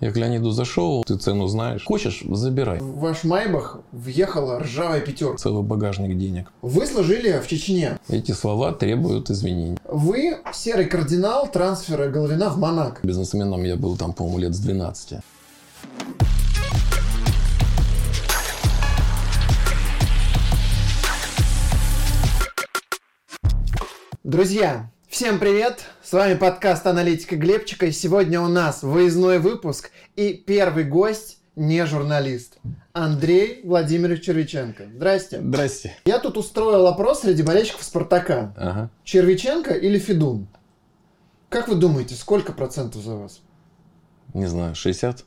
Я к Леониду зашел, ты цену знаешь. Хочешь, забирай. В ваш Майбах въехала ржавая пятерка. Целый багажник денег. Вы служили в Чечне. Эти слова требуют изменений. Вы серый кардинал трансфера Головина в Монако. Бизнесменом я был там, по-моему, лет с 12. Друзья, всем привет! С вами подкаст «Аналитика Глебчика». И сегодня у нас выездной выпуск и первый гость не журналист. Андрей Владимирович Червиченко. Здрасте. Здрасте. Я тут устроил опрос среди болельщиков «Спартака». Ага. Червиченко или Федун? Как вы думаете, сколько процентов за вас? Не знаю, 60?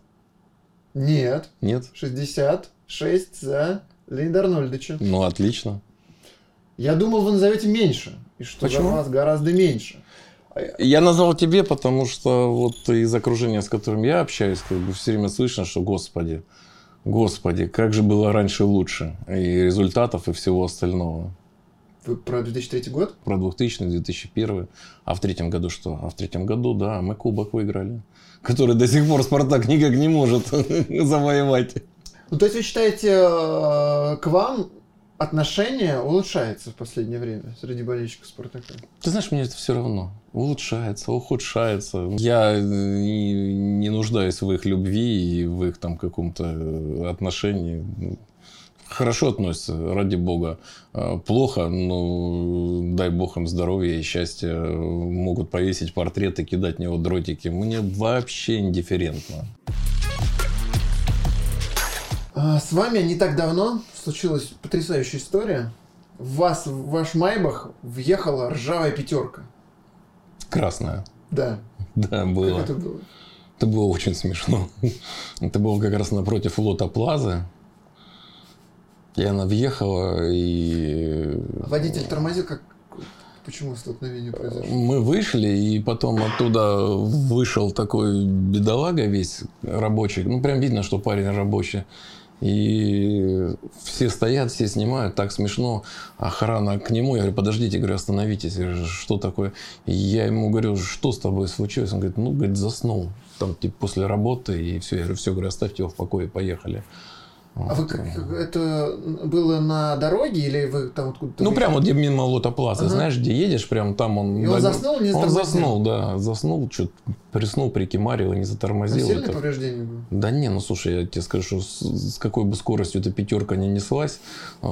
Нет. Нет? 66 за Леонида Арнольдовича. Ну, отлично. Я думал, вы назовете меньше. И что Почему? за вас гораздо меньше. Я назвал тебе, потому что вот из окружения, с которым я общаюсь, как бы все время слышно, что господи, господи, как же было раньше лучше. И результатов, и всего остального. Вы про 2003 год? Про 2000 2001 А в третьем году что? А в третьем году, да, мы кубок выиграли. Который до сих пор Спартак никак не может завоевать. Ну, то есть вы считаете, э, к вам отношение улучшается в последнее время среди болельщиков Спартака? Ты знаешь, мне это все равно. Улучшается, ухудшается. Я не, не нуждаюсь в их любви и в их там каком-то отношении. Хорошо относятся, ради бога. А, Плохо, но дай бог им здоровья и счастья. Могут повесить портрет и кидать в него дротики. Мне вообще индифферентно. А, С вами не так давно случилась потрясающая история. В вас, в ваш Майбах въехала ржавая пятерка. Красная. Да. Да, было. Как это было? Это было очень смешно. Это было как раз напротив лота Плазы. И она въехала, и Водитель тормозил, как... Почему столкновение произошло? мы вышли, и потом оттуда вышел такой бедолага весь рабочий. Ну, прям видно, что парень рабочий. И все стоят, все снимают, так смешно. Охрана к нему, я говорю, подождите, говорю, остановитесь, говорю, что такое? И я ему говорю, что с тобой случилось? Он говорит, ну, говорит, заснул. Там, типа, после работы, и все. Я говорю, все, говорю, оставьте его в покое, поехали. А вы как, это было на дороге или вы там откуда-то... Ну, выехали? прямо вот где мимо Лотоплаза, Ага. знаешь, где едешь, прям там он... И он да, заснул, не Он затормозил? заснул, да, заснул, что-то приснул, прикимарил и не А затормозил. Сильное Это- повреждение было? Да не, ну слушай, я тебе скажу, что с, с какой бы скоростью эта пятерка не неслась, э,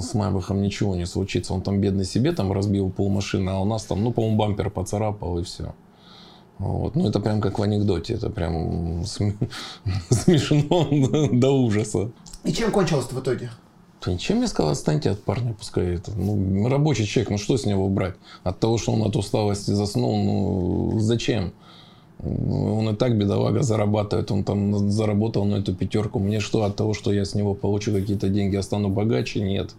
с Майбахом ничего не случится. Он там бедный себе там разбил полмашины, а у нас там, ну, по-моему, бампер поцарапал и все. Вот. Ну, это прям как в анекдоте, это прям см- смешно до ужаса. И чем кончилось в итоге? Да ничем я сказал, отстаньте от парня, пускай это. Ну, рабочий человек, ну что с него брать? От того, что он от усталости заснул, ну зачем? Ну, Он и так бедолага зарабатывает, он там заработал на эту пятерку. Мне что от того, что я с него получу какие-то деньги, я стану богаче? Нет.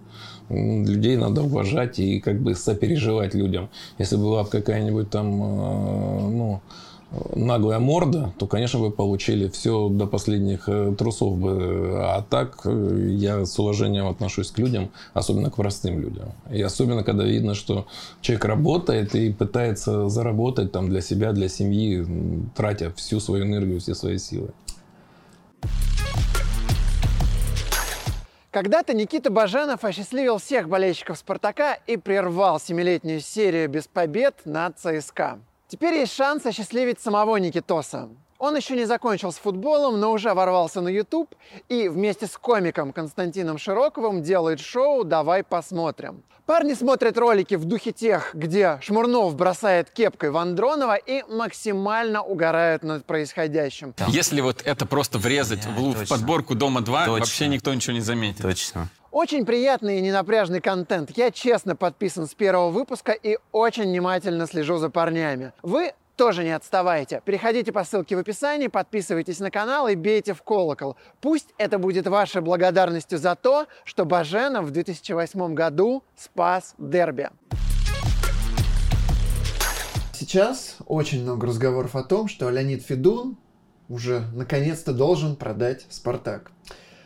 Людей надо уважать и как бы сопереживать людям. Если была бы какая-нибудь там, э, ну, наглая морда, то, конечно, бы получили все до последних э, трусов бы. А так э, я с уважением отношусь к людям, особенно к простым людям. И особенно, когда видно, что человек работает и пытается заработать там для себя, для семьи, тратя всю свою энергию, все свои силы. Когда-то Никита Баженов осчастливил всех болельщиков «Спартака» и прервал семилетнюю серию без побед над ЦСКА. Теперь есть шанс осчастливить самого Никитоса. Он еще не закончил с футболом, но уже ворвался на YouTube и вместе с комиком Константином Широковым делает шоу «Давай посмотрим». Парни смотрят ролики в духе тех, где Шмурнов бросает кепкой в Андронова и максимально угорают над происходящим. Если вот это просто врезать в, лу- в точно. подборку Дома 2, Точно. вообще никто ничего не заметит. Точно. Очень приятный и ненапряжный контент. Я честно подписан с первого выпуска и очень внимательно слежу за парнями. Вы тоже не отставайте. Переходите по ссылке в описании, подписывайтесь на канал и бейте в колокол. Пусть это будет вашей благодарностью за то, что Баженов в 2008 году спас дерби. Сейчас очень много разговоров о том, что Леонид Федун уже наконец-то должен продать «Спартак».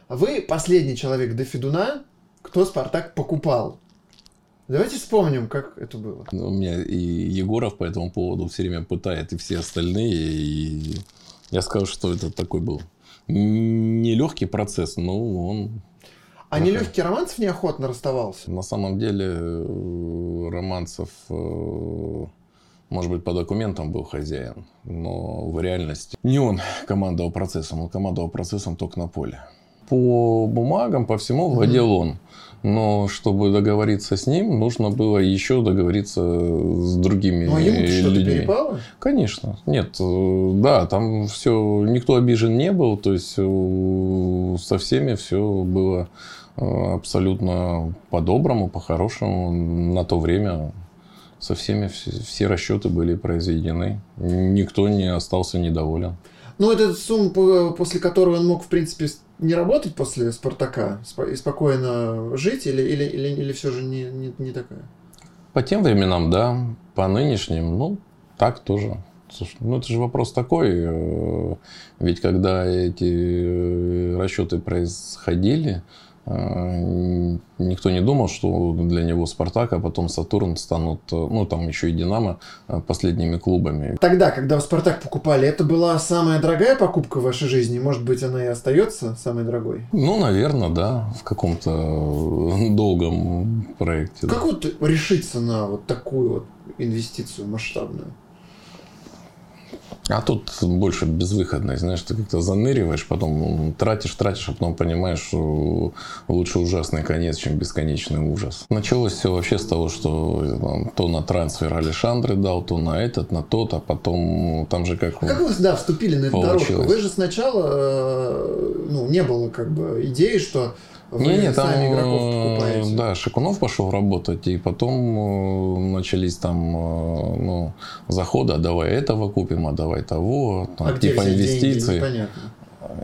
Вы последний человек до Федуна, кто «Спартак» покупал. Давайте вспомним, как это было. Ну, У меня и Егоров по этому поводу все время пытает, и все остальные. И Я скажу, что это такой был нелегкий процесс, но он... А нелегкий Романцев неохотно расставался? На самом деле э, Романцев, э, может быть, по документам был хозяин, но в реальности не он командовал процессом, он командовал процессом только на поле. По бумагам, по всему владел он. Но чтобы договориться с ним, нужно было еще договориться с другими ну, а ему людьми. Перепало? Конечно. Нет, э, да, там все, никто обижен не был, то есть э, со всеми все было э, абсолютно по-доброму, по-хорошему. На то время со всеми все, расчеты были произведены. Никто не остался недоволен. Ну, это сумма, после которой он мог, в принципе, не работать после Спартака и спокойно жить, или, или, или, или все же не, не, не такая? По тем временам, да. По нынешним, ну, так тоже. Слушай, ну это же вопрос такой. Э, ведь когда эти э, расчеты происходили, никто не думал, что для него Спартак, а потом Сатурн станут, э, ну там еще и Динамо, э, последними клубами. Тогда, когда Спартак покупали, это была самая дорогая покупка в вашей жизни? Может быть, она и остается самой дорогой? Ну, наверное, да, в каком-то долгом проекте. Как да. вот решиться на вот такую вот инвестицию масштабную? А тут больше безвыходность, знаешь, ты как-то заныриваешь, потом тратишь, тратишь, а потом понимаешь, что лучше ужасный конец, чем бесконечный ужас. Началось все вообще с того, что там, то на трансфер Александры дал, то на этот, на тот, а потом там же как... А как вы, да, вступили на эту дорожку? Вы же сначала, э, ну, не было как бы идеи, что не, не, там, покупаете. да, Шикунов пошел работать, и потом э, начались там, э, ну, заходы, а давай этого купим, а давай того, там, а типа инвестиции. Деньги?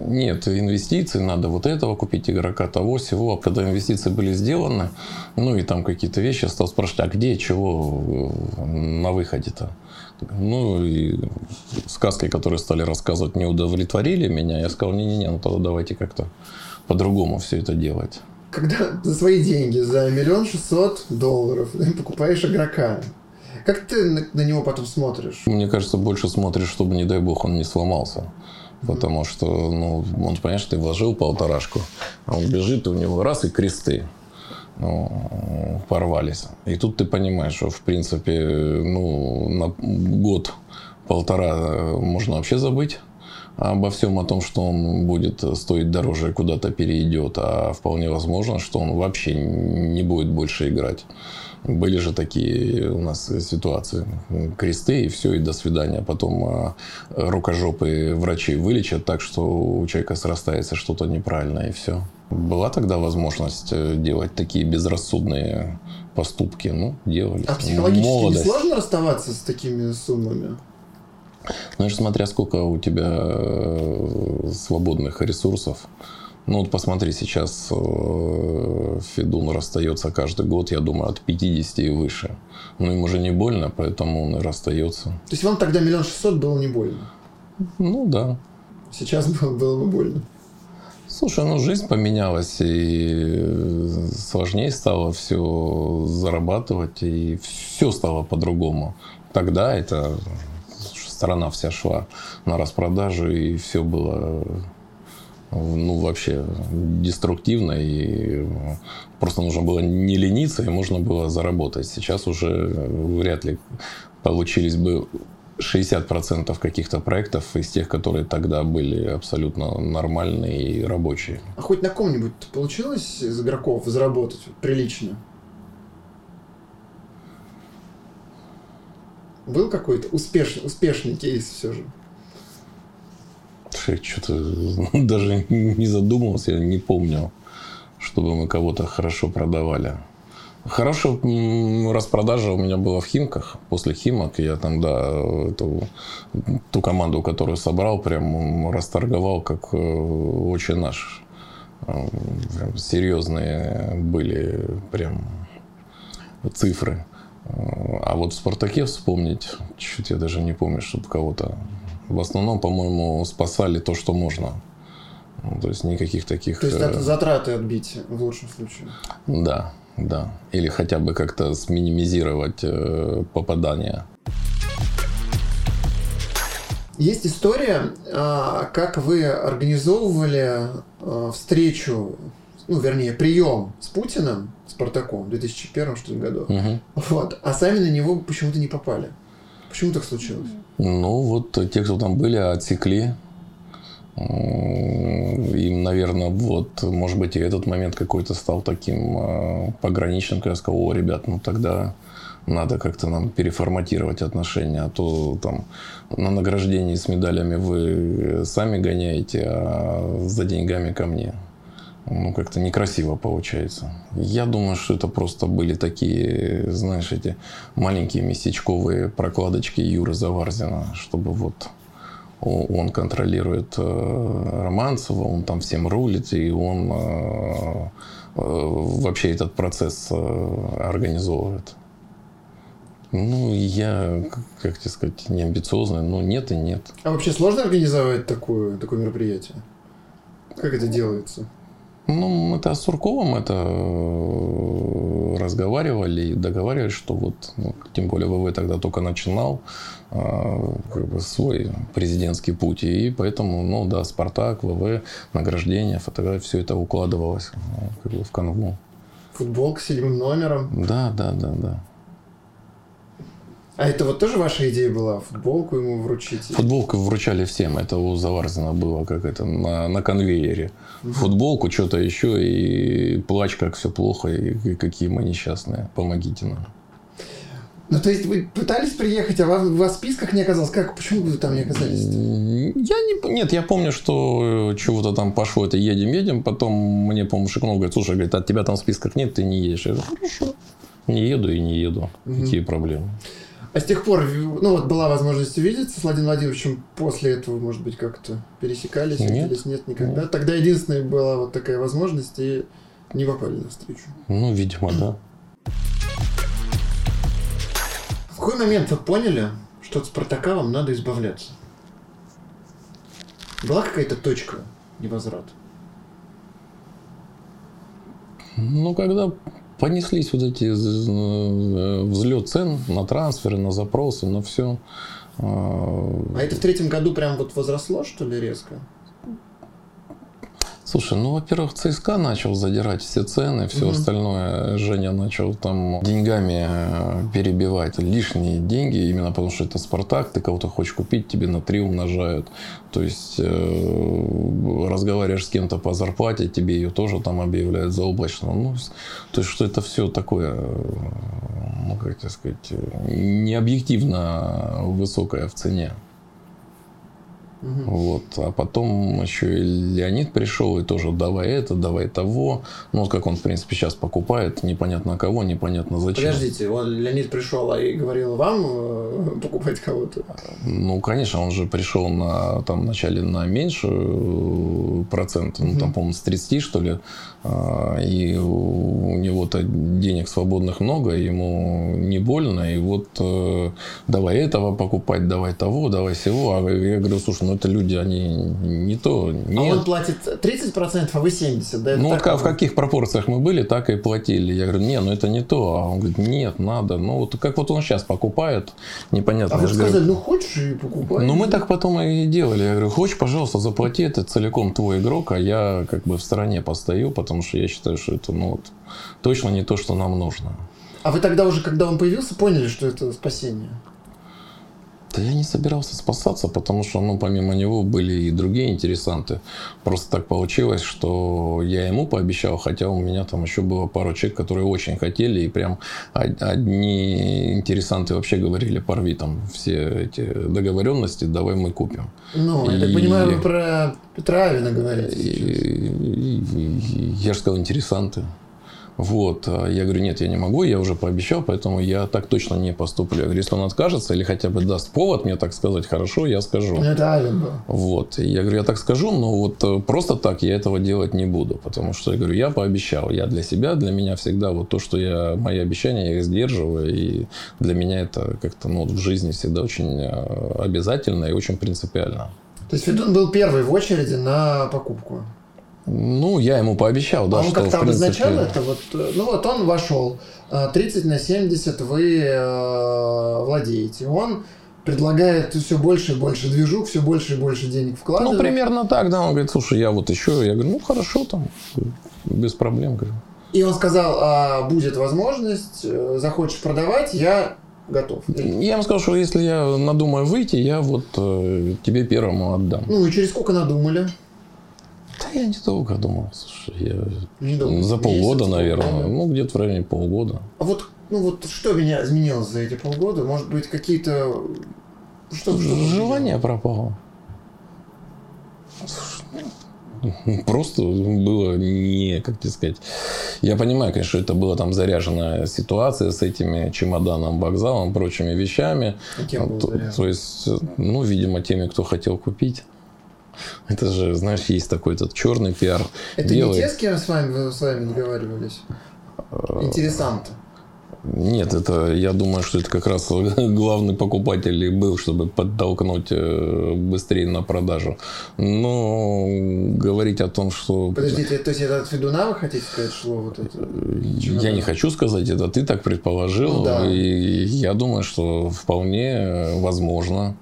Нет, инвестиции, надо вот этого купить, игрока того, всего. А когда инвестиции были сделаны, ну и там какие-то вещи, стал спрашивать, а где, чего э, на выходе-то? Ну и сказки, которые стали рассказывать, не удовлетворили меня. Я сказал, не-не-не, ну тогда давайте как-то по-другому все это делать. Когда за свои деньги, за миллион шестьсот долларов покупаешь игрока, как ты на, на него потом смотришь? Мне кажется, больше смотришь, чтобы, не дай бог, он не сломался. Потому что, ну, он, понимаешь, ты вложил полторашку, а он бежит, и у него раз и кресты ну, порвались. И тут ты понимаешь, что, в принципе, ну, на год-полтора можно вообще забыть обо всем о том, что он будет стоить дороже, куда-то перейдет, а вполне возможно, что он вообще не будет больше играть. Были же такие у нас ситуации. Кресты и все, и до свидания. Потом а, рукожопые врачи вылечат так, что у человека срастается что-то неправильное, и все. Была тогда возможность э, делать такие безрассудные поступки. Ну, делали. А психологически Молодость. не сложно расставаться с такими суммами? Знаешь, смотря сколько у тебя э, свободных ресурсов. Ну вот посмотри, сейчас э, Федун расстается каждый год, я думаю, от 50 и выше. Ну им уже не больно, поэтому он и расстается. То есть вам тогда миллион шестьсот было не больно? Ну да. Сейчас было, было бы больно. Слушай, ну жизнь поменялась, и сложнее стало все зарабатывать, и все стало по-другому. Тогда это страна вся шла на распродажу, и все было ну, вообще деструктивно, и просто нужно было не лениться, и можно было заработать. Сейчас уже вряд ли получились бы 60% каких-то проектов из тех, которые тогда были абсолютно нормальные и рабочие. А хоть на ком-нибудь получилось из игроков заработать прилично? Был какой-то успешный, успешный кейс все же? Что-то даже не задумывался, я не помню, чтобы мы кого-то хорошо продавали. Хорошая распродажа у меня была в Химках. После Химок я там, да, эту, ту команду, которую собрал, прям расторговал как э, очень наш. Э, прям серьезные были прям цифры. А вот в «Спартаке» вспомнить, чуть я даже не помню, чтобы кого-то... В основном, по-моему, спасали то, что можно. Ну, то есть никаких таких... То есть это э, затраты отбить в лучшем случае? Да, да. Или хотя бы как-то сминимизировать э, попадания. Есть история, а, как вы организовывали а, встречу, ну, вернее, прием с Путиным, Спартаком в 2001 что ли, году. Мгм. Вот. А сами на него почему-то не попали. Почему так случилось? Ну, вот те, кто там были, отсекли. Им, наверное, вот, может быть, и этот момент какой-то стал таким э, пограничным, когда я сказал, о, ребят, ну тогда надо как-то нам переформатировать отношения, а то там на награждении с медалями вы сами гоняете, а за деньгами ко мне. Ну, как-то некрасиво получается. Я думаю, что это просто были такие, знаешь, эти маленькие местечковые прокладочки Юры Заварзина, чтобы вот он контролирует э, Романцева, он там всем рулит, и он э, э, вообще этот процесс организовывает. Ну, я, как тебе сказать, не амбициозный, но нет и нет. А вообще сложно организовать такое, такое мероприятие? Как это делается? Ну, это с Сурковым это разговаривали и договаривались, что вот, ну, тем более ВВ тогда только начинал э, как бы свой президентский путь, и поэтому, ну да, Спартак, ВВ, награждение, фотографии, все это укладывалось э, как бы в канву. Футболка с седьмым номером. Да, да, да, да. А это вот тоже ваша идея была? Футболку ему вручить? Футболку вручали всем, это у Заварзина было как это на, на конвейере. Футболку, что-то еще, и плач, как все плохо, и, и какие мы несчастные, помогите нам. Ну, то есть вы пытались приехать, а вас, вас в списках не оказалось? Как? Почему вы там не оказались? Я не... Нет, я помню, что э, чего-то там пошло, это едем, едем, потом мне, по-моему, шикнул, говорит, слушай, говорит, от тебя там в списках нет, ты не едешь. Я говорю, хорошо, не еду и не еду. Какие проблемы? А с тех пор, ну вот была возможность увидеться с Владимиром Владимировичем, после этого, может быть, как-то пересекались, Нет. виделись? Нет, никогда. Тогда единственная была вот такая возможность, и не попали на встречу. Ну, видимо, да. В какой момент вы поняли, что от Спартака вам надо избавляться? Была какая-то точка невозврата? Ну, когда понеслись вот эти э, взлет цен на трансферы, на запросы, на все. А это в третьем году прям вот возросло, что ли, резко? Слушай, ну, во-первых, ЦСКА начал задирать все цены, все Мгм. остальное. Женя начал там деньгами э, перебивать лишние деньги, именно потому что это Спартак, ты кого-то хочешь купить, тебе на три умножают. То есть э, разговариваешь с кем-то по зарплате, тебе ее тоже там объявляют заоблачно. Ну, то есть, что это все такое, э, ну, как тебе сказать, э, необъективно высокое в цене. Мгм. Вот. А потом еще и Леонид пришел, и тоже давай это, давай того. Ну, вот как он, в принципе, сейчас покупает, непонятно кого, непонятно зачем. Подождите, он, Леонид пришел а и говорил вам э, покупать кого-то. Ну, конечно, он же пришел на, там, вначале на меньший процент, ну, там, по-моему, с 30, что ли, и у него-то денег свободных много, ему не больно, и вот э, давай этого покупать, давай того, давай всего. А я говорю, слушай, ну, это люди, они не то, А нет. он платит 30%, а вы 70%, да? Это Ну, так в каких пропорциях мы были, так и платили. Я говорю, не, ну это не то. А он говорит, нет, надо. Ну, вот как вот он сейчас покупает, непонятно. А вы же говорю, сказали, ну хочешь и покупай. ну, мы так потом и делали. Я говорю, хочешь, пожалуйста, заплати, это целиком твой игрок, а я как бы в стороне постою, потому что я считаю, что это, ну, вот, точно не то, что нам нужно. А вы тогда уже, когда он появился, поняли, что это спасение? Да я не собирался спасаться, потому что, ну, помимо него были и другие интересанты. Просто так получилось, что я ему пообещал, хотя у меня там еще было пару человек, которые очень хотели, и прям од- одни интересанты вообще говорили, порви там все эти договоренности, давай мы купим. Ну, я так И- понимаю, вы про Петра Авина говорите И- и- и- я же сказал, интересанты. Вот. А Я говорю, нет, я не могу, я уже пообещал, поэтому я так точно не поступлю. Я говорю, если он откажется или хотя бы даст повод мне так сказать, хорошо, я скажу. Ну, это был. Вот. Я говорю, я так скажу, но вот э, просто так я этого делать не буду. Потому что, я говорю, я пообещал. Я для себя, для меня всегда вот то, что я, мои обещания, я их сдерживаю. И для меня это как-то ну, вот в жизни всегда очень э, обязательно и очень принципиально. То есть Федун был первый в очереди на покупку. Ну, я ему пообещал, да, а он как-то принципе... обозначал это? Вот, э, ну вот он вошел, э, 30 на 70 вы э, владеете. Он предлагает все больше и больше движух, все больше и больше денег вкладывает. Ну, примерно так, да. Он говорит, слушай, я вот еще. Я говорю, ну, хорошо, там, без проблем. Говорю. И он сказал, а будет возможность, э, захочешь продавать, я готов. Я ему сказал, что если я надумаю выйти, я вот э, тебе первому отдам. Ну и через сколько надумали? Да я недолго думал, слушай, я Недолго. за полгода, Месяц, наверное, ну где-то в районе полгода. А вот, ну вот что меня изменилось за эти полгода? Может быть, какие-то... Что, что Желание пропало. Просто было не, как тебе сказать, я понимаю, конечно, это была там заряженная ситуация с этими чемоданом, вокзалом, прочими вещами. И кем был то, заряжен? то есть, ну, видимо, теми, кто хотел купить. Это же, знаешь, есть такой этот черный пиар. Это белый. не те, с кем с вами, с вами договаривались? Интересанты. Нет, это, я думаю, что это как раз главный покупатель и был, чтобы подтолкнуть э, быстрее на продажу. Но говорить о том, что... Подождите, то есть это от Федуна вы хотите сказать, шло вот это? Я не хочу сказать это, ты так предположил. Ну да. И я думаю, что вполне возможно.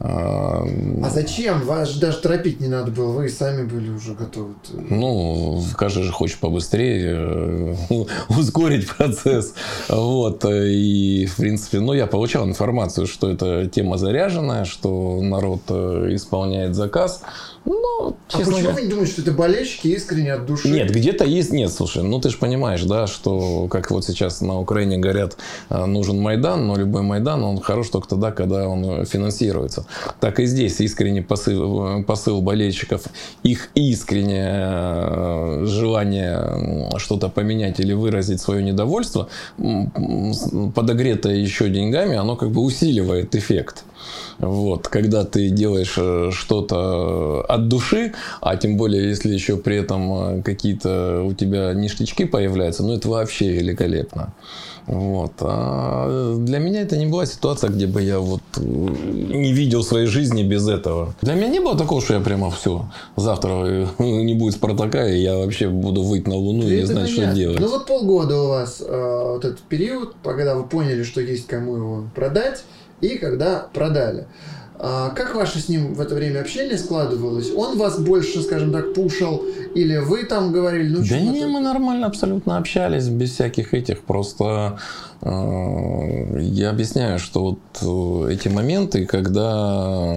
А, зачем? Вас же даже торопить не надо было, вы и сами были уже готовы. Ну, каждый же хочет побыстрее э, ускорить процесс. Вот. И, в принципе, ну, я получал информацию, что эта тема заряженная, что народ э, исполняет заказ. Но, А честно почему говоря... вы не думаете, что это болельщики искренне от души? Нет, где-то есть, нет, слушай, ну ты же понимаешь, да, что как вот сейчас на Украине говорят, э, нужен Майдан, но любой Майдан, он хорош только тогда, когда он финансируется. Так и здесь искренний посыл, э, посыл болельщиков, их искреннее э, желание что-то поменять или выразить свое недовольство, подогретое еще деньгами, оно как бы усиливает эффект. Вот, когда ты делаешь э, что-то от души, а тем более, если еще при этом э, какие-то у тебя ништячки появляются, ну это вообще великолепно. Вот. А для меня это не была ситуация, где бы я вот э, не видел своей жизни без этого. Для меня не было такого, что я прямо все, завтра э, не будет Спартака, и я вообще буду выйти на Луну и не знать, что делать. Ну вот полгода у вас э, вот этот период, когда вы поняли, что есть кому его продать, и когда продали. А как ваше с ним в это время общение складывалось? Он вас больше, скажем так, пушил, или вы там говорили, ну Да не, мы нормально абсолютно общались, без всяких этих. Просто э, я объясняю, что вот э, эти моменты, когда,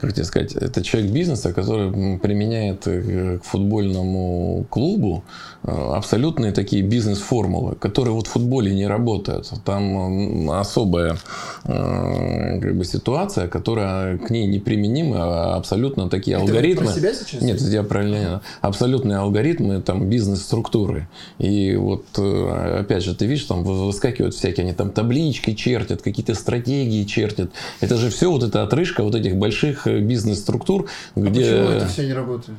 как тебе сказать, это человек бизнеса, который применяет э, к футбольному клубу абсолютные такие бизнес-формулы, которые вот в футболе не работают. Там м, особая э, как бы, ситуация, которая к ней неприменима, а абсолютно такие Это алгоритмы. про себя сейчас? Нет, я правильно. Абсолютные алгоритмы там бизнес-структуры. И вот э, опять же, ты видишь, там выскакивают всякие, они там таблички чертят, какие-то стратегии чертят. Это же все вот эта отрыжка вот этих больших э, бизнес-структур, А где... Почему это все не работает?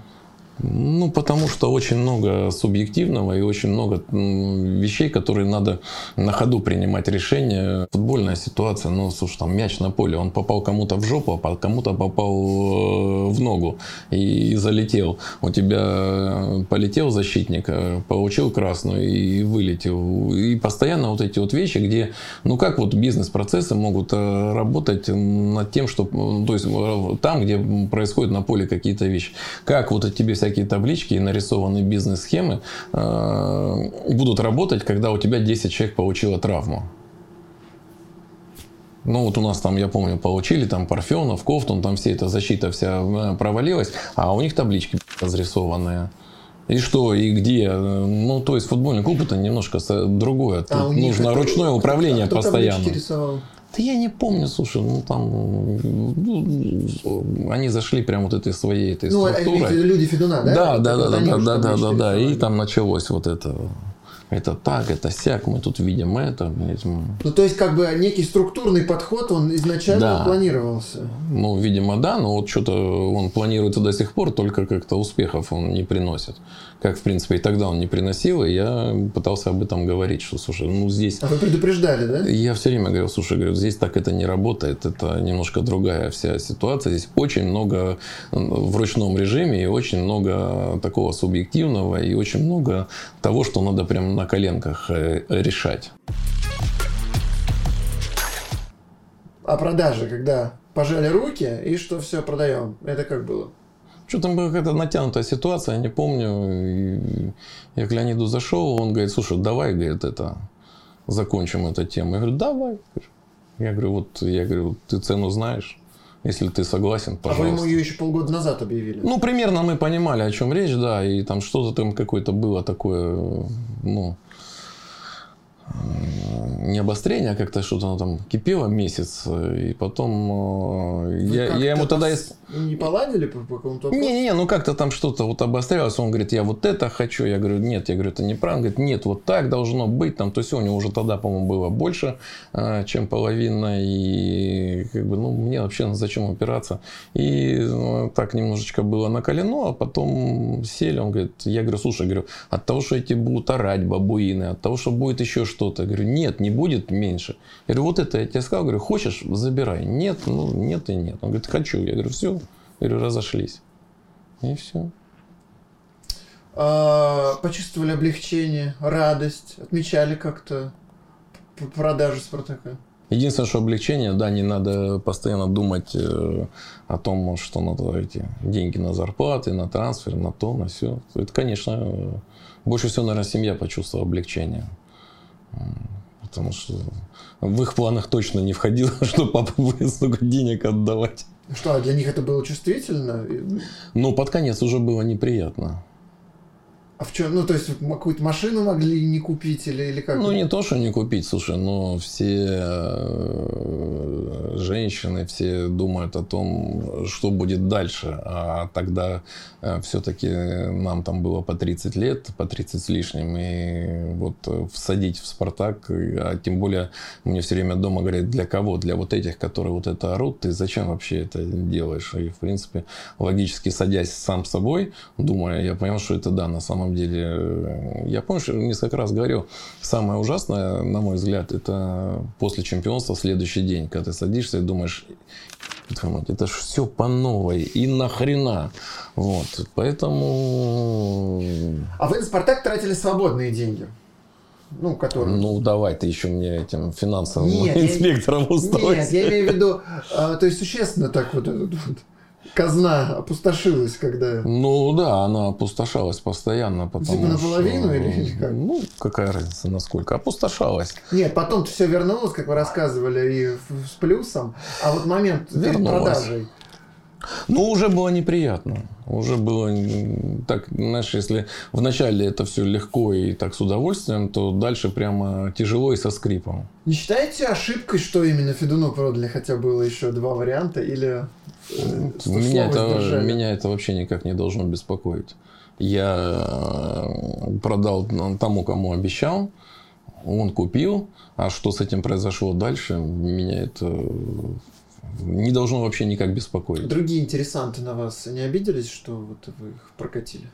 Ну, потому что очень много субъективного и очень много вещей, которые надо на ходу принимать решения. Футбольная ситуация, ну, слушай, там мяч на поле, он попал кому-то в жопу, а кому-то попал э, в ногу и залетел. У тебя э, полетел защитник, э, получил красную и вылетел. И постоянно вот эти вот вещи, где, ну, как вот бизнес-процессы могут работать над тем, что, то есть там, где происходят на поле какие-то вещи. Как вот тебе всякие таблички и нарисованные бизнес-схемы э, будут работать, когда у тебя 10 человек получило травму. Ну, вот у нас там, я помню, получили там Парфенов, Кофтун, там все эта защита вся э, провалилась, а у них таблички разрисованные. И что, и где? Ну, то есть футбольный клуб это немножко другое. А нужно это- ручное управление а кто постоянно. таблички рисовал? Да я не помню, слушай, ну там ну, они зашли прям вот этой своей этой Ну, а структурой. виду люди Федуна, да? Да, да, да, да, да, да, да, да, да. И там началось вот это. Это так, это сяк, мы тут видим это. Ну, то есть, как бы некий структурный подход, он изначально Да. планировался. Ну, видимо, да, но вот что-то он планируется до сих пор, только как-то успехов он не приносит. Как, в принципе, и тогда он не приносил, и я пытался об этом говорить, что, слушай, ну здесь... А вы предупреждали, да? Я все время говорил, слушай, говорю, здесь так это не работает, это немножко другая вся ситуация. Здесь очень много в ручном режиме и очень много такого субъективного и очень много того, что надо прям на коленках э, решать. о продаже, когда пожали руки и что все продаем. Это как было? Что там была какая-то натянутая ситуация, я не помню. И я к Леониду зашел, он говорит, слушай, давай, говорит, это, закончим эту тему. Я говорю, давай. Я говорю, вот, я говорю, ты цену знаешь? Если ты согласен, пожалуйста. А вы ему ее еще полгода назад объявили? Ну, примерно мы понимали, о чем речь, да, и там что-то там какое-то было такое, ну, не обострение, а как-то что-то там кипело месяц, и потом э, я, я ему тогда... Не поладили по, по какому-то Не-не-не, ну как-то там что-то вот обострялось, он говорит, я вот это хочу, я говорю, нет, я говорю, это неправильно, он говорит, нет, вот так должно быть, там, то есть у него уже тогда, по-моему, было больше, э, чем половина, и как бы, ну, мне вообще зачем опираться, и ну, так немножечко было накалено, а потом сели, он говорит, я говорю, слушай, говорю, от того, что эти будут орать бабуины, от того, что будет еще что-то, говорю, нет, не будет меньше. Я говорю, вот это я тебе сказал, говорю, хочешь, забирай. Нет, ну нет и нет. Он говорит, хочу. Я говорю, все. Я говорю, разошлись. И все. А, почувствовали облегчение, радость, отмечали как-то продажу Спартака? Единственное, что облегчение, да, не надо постоянно думать э, о том, что надо эти деньги на зарплаты, на трансфер, на то, на все. Это, конечно, больше всего, наверное, семья почувствовала облегчение потому что в их планах точно не входило, что папа будет столько денег отдавать. Что, а для них это было чувствительно? Ну, под конец уже было неприятно. А в чем? Ну, то есть, какую-то машину могли не купить или, или как? Ну, не то, что не купить, слушай, но все э, женщины, все думают о том, что будет дальше. А тогда э, все-таки нам там было по 30 лет, по 30 с лишним. И вот всадить в «Спартак», а тем более мне все время дома говорят, для кого? Для вот этих, которые вот это орут, ты зачем вообще это делаешь? И, в принципе, логически садясь сам с собой, думая, я понял, что это да, на самом деле, э, я помню, что несколько раз говорил, самое ужасное, на мой взгляд, это после чемпионства следующий день, когда ты садишься и думаешь, это же все по новой и нахрена. Вот, поэтому... А вы на «Спартак» тратили свободные деньги? Ну, которые... Ну, давай ты еще мне этим финансовым нет, инспектором я... устройся. Нет, я имею в виду, а, то есть существенно так вот этот вот казна опустошилась, когда... Ну да, она опустошалась постоянно, потому типа наполовину что... или, или как? Ну, какая разница, насколько. Опустошалась. Нет, потом все вернулось, как вы рассказывали, и с плюсом. А вот момент перед продажей... Ну, уже было неприятно. Уже было так, знаешь, если вначале это все легко и так с удовольствием, то дальше прямо тяжело и со скрипом. Не считаете ошибкой, что именно Федуну продали, хотя было еще два варианта, или Э, меня это, меня это вообще никак не должно беспокоить. Я э, продал тому, кому обещал, он купил, а что с этим произошло дальше, меня это не должно вообще никак беспокоить. Другие интересанты на вас не обиделись, что вот вы их прокатили?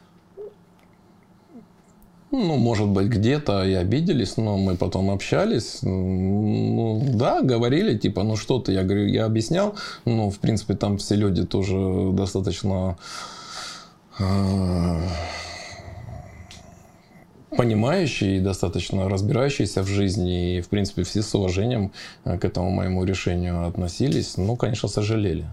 Ну, может быть, где-то и обиделись, но мы потом общались. Ну, да, говорили, типа, ну что ты, я говорю, я объяснял. Ну, в принципе, там все люди тоже достаточно понимающие и достаточно разбирающиеся в жизни. И, в принципе, все с уважением э, к этому моему решению относились. Ну, конечно, сожалели.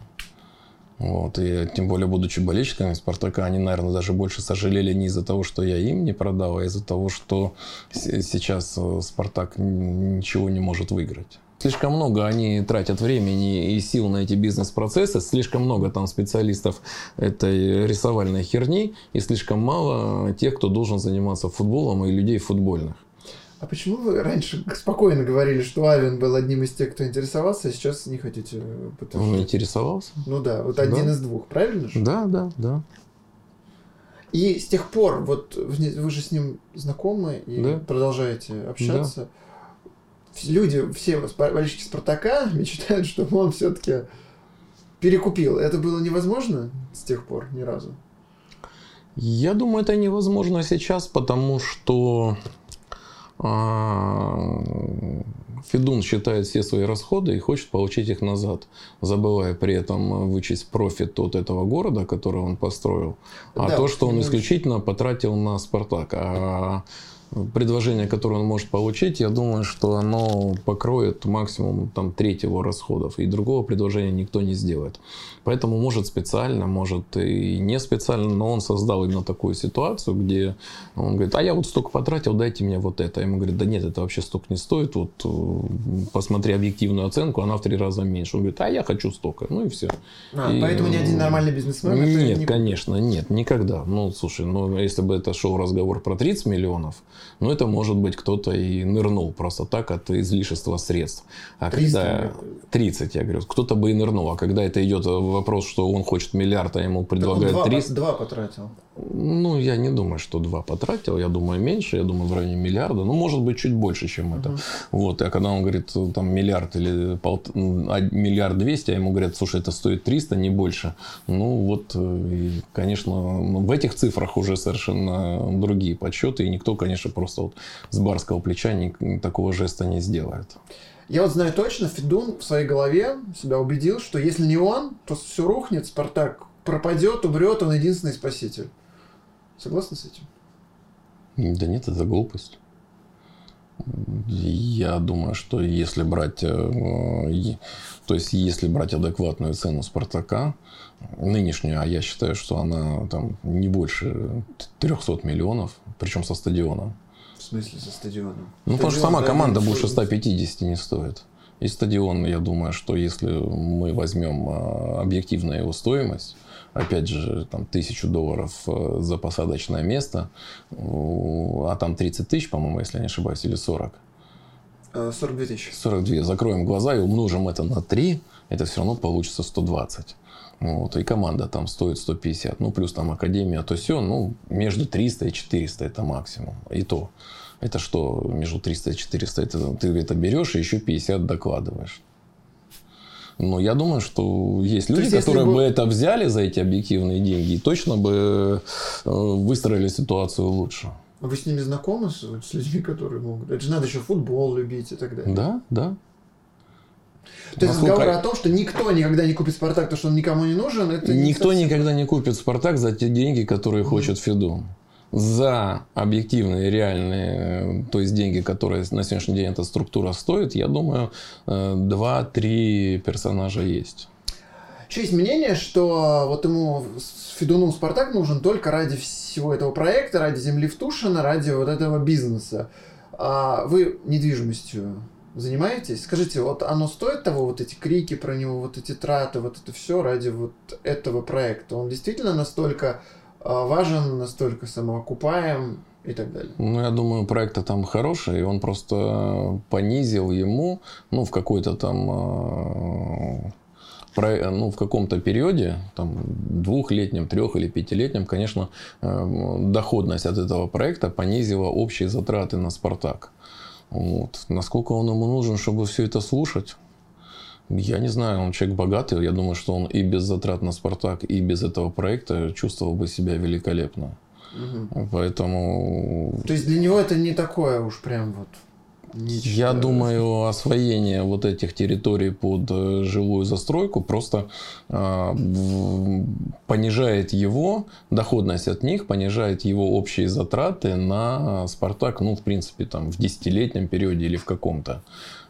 Вот, и тем более, будучи болельщиками Спартака, они, наверное, даже больше сожалели не из-за того, что я им не продал, а из-за того, что сейчас э, Спартак ничего не может выиграть. Слишком много они тратят времени и сил на эти бизнес-процессы, слишком много там специалистов этой рисовальной херни, и слишком мало тех, кто должен заниматься футболом и людей футбольных. А почему вы раньше спокойно говорили, что Авен был одним из тех, кто интересовался, а сейчас не хотите подтверждать? Он интересовался. Ну да, вот один да. из двух, правильно же? Да, да, да. И с тех пор, вот вы же с ним знакомы и да. продолжаете общаться. Да. Люди, все болельщики Спартака мечтают, чтобы он все-таки перекупил. Это было невозможно с тех пор ни разу? Я думаю, это невозможно сейчас, потому что а, Федун считает все свои расходы и хочет получить их назад, забывая при этом вычесть профит от этого города, который он построил, а да, то, что он исключительно потратил на Спартак. А предложение, которое он может получить, я думаю, что оно покроет максимум там треть его расходов, и другого предложения никто не сделает. Поэтому может специально, может и не специально, но он создал именно такую ситуацию, где он говорит, а я вот столько потратил, дайте мне вот это. Ему говорит, да нет, это вообще столько не стоит, вот э, посмотри объективную оценку, она в три раза меньше. Он говорит, а я хочу столько, ну и все. А, И, поэтому ни один нормальный бизнесмен Нет, не- конечно, нет, никогда. Ну, слушай, ну, если бы это шел разговор про 30 миллионов, ну, это, может быть, кто-то и нырнул просто так от излишества средств. А 300, когда... наверное. 30, я говорю, кто-то бы и нырнул. А когда это идет вопрос, что он хочет миллиард, а ему Так он предлагают два, 300, два потратил. ну, я не думаю, что два потратил, я думаю, меньше, я думаю, в районе миллиарда, ну, может быть, чуть больше, чем это. Вот, а когда он говорит, там, миллиард или пол... а, миллиард двести, а ему говорят, слушай, это стоит 300, не больше. Ну, вот, э, и, конечно, ну, в этих цифрах уже совершенно другие подсчеты, и никто, конечно, просто вот с барского плеча ни- такого жеста не сделает. Я вот знаю точно, Федун в своей голове себя убедил, что если не он, то все рухнет, Спартак пропадет, умрет, он единственный спаситель. Согласны с этим? Да нет, это глупость. Я думаю, что если брать, э, то есть если брать адекватную цену Спартака, нынешнюю, а я считаю, что она там не больше 300 миллионов, причем со стадионом. В смысле со стадионом? Ну, потому что Стадион, сама да, команда больше что- 150 не стоит. И стадион, я думаю, что если мы возьмем а, объективную его стоимость, опять же, там тысячу долларов э, за посадочное место, а там 30 тысяч, по-моему, если я не ошибаюсь, или 40. Э, 42 тысячи. 42. Закроем глаза и умножим это на 3, это все равно получится 120. Вот, и команда там стоит 150. Ну, плюс там академия, то все, ну, между 300 и 400 это максимум. И то. Это что между 300 и 400? Это, ты это берешь и еще 50 докладываешь. Но я думаю, что есть люди, есть, которые бы- бы это взяли за эти объективные деньги и точно бы э, выстроили ситуацию лучше. А вы с ними знакомы, с, с людьми, которые могут? Это же надо еще футбол любить и так далее. Да, да. То есть Насколько- разговор о том, что никто никогда не купит Спартак, потому что он никому не нужен, это не Никто совсем- никогда не купит Спартак за те деньги, которые хочет Феду. За объективные, реальные, э, то есть деньги, которые на сегодняшний день эта структура стоит, я думаю, э, два-три персонажа есть. Еще есть мнение, что вот ему Федуну Спартак нужен только ради всего этого проекта, ради земли Втушина, ради вот этого бизнеса. А вы недвижимостью занимаетесь? Скажите, вот оно стоит того, вот эти крики про него, вот эти траты, вот это все ради вот этого проекта? Он действительно настолько а, важен, настолько самоокупаем и так далее? Ну, я думаю, проект там хороший, и он просто понизил ему, ну, в какой-то там, про- ну, в каком-то периоде, там, двухлетнем, трех или пятилетнем, конечно, э, доходность от этого проекта понизила общие затраты на «Спартак». Вот. Насколько он ему нужен, чтобы все это слушать? Я не знаю, он человек богатый. Я думаю, что он и без затрат на «Спартак», и без этого проекта чувствовал бы себя великолепно. Мгм. Поэтому То есть для него это не такое уж прям вот нечто. я думаю, освоение вот этих территорий под э, жилую застройку просто а, в- понижает его доходность от них, понижает его общие затраты на Спартак, ну, в принципе, там, в десятилетнем периоде или в каком-то.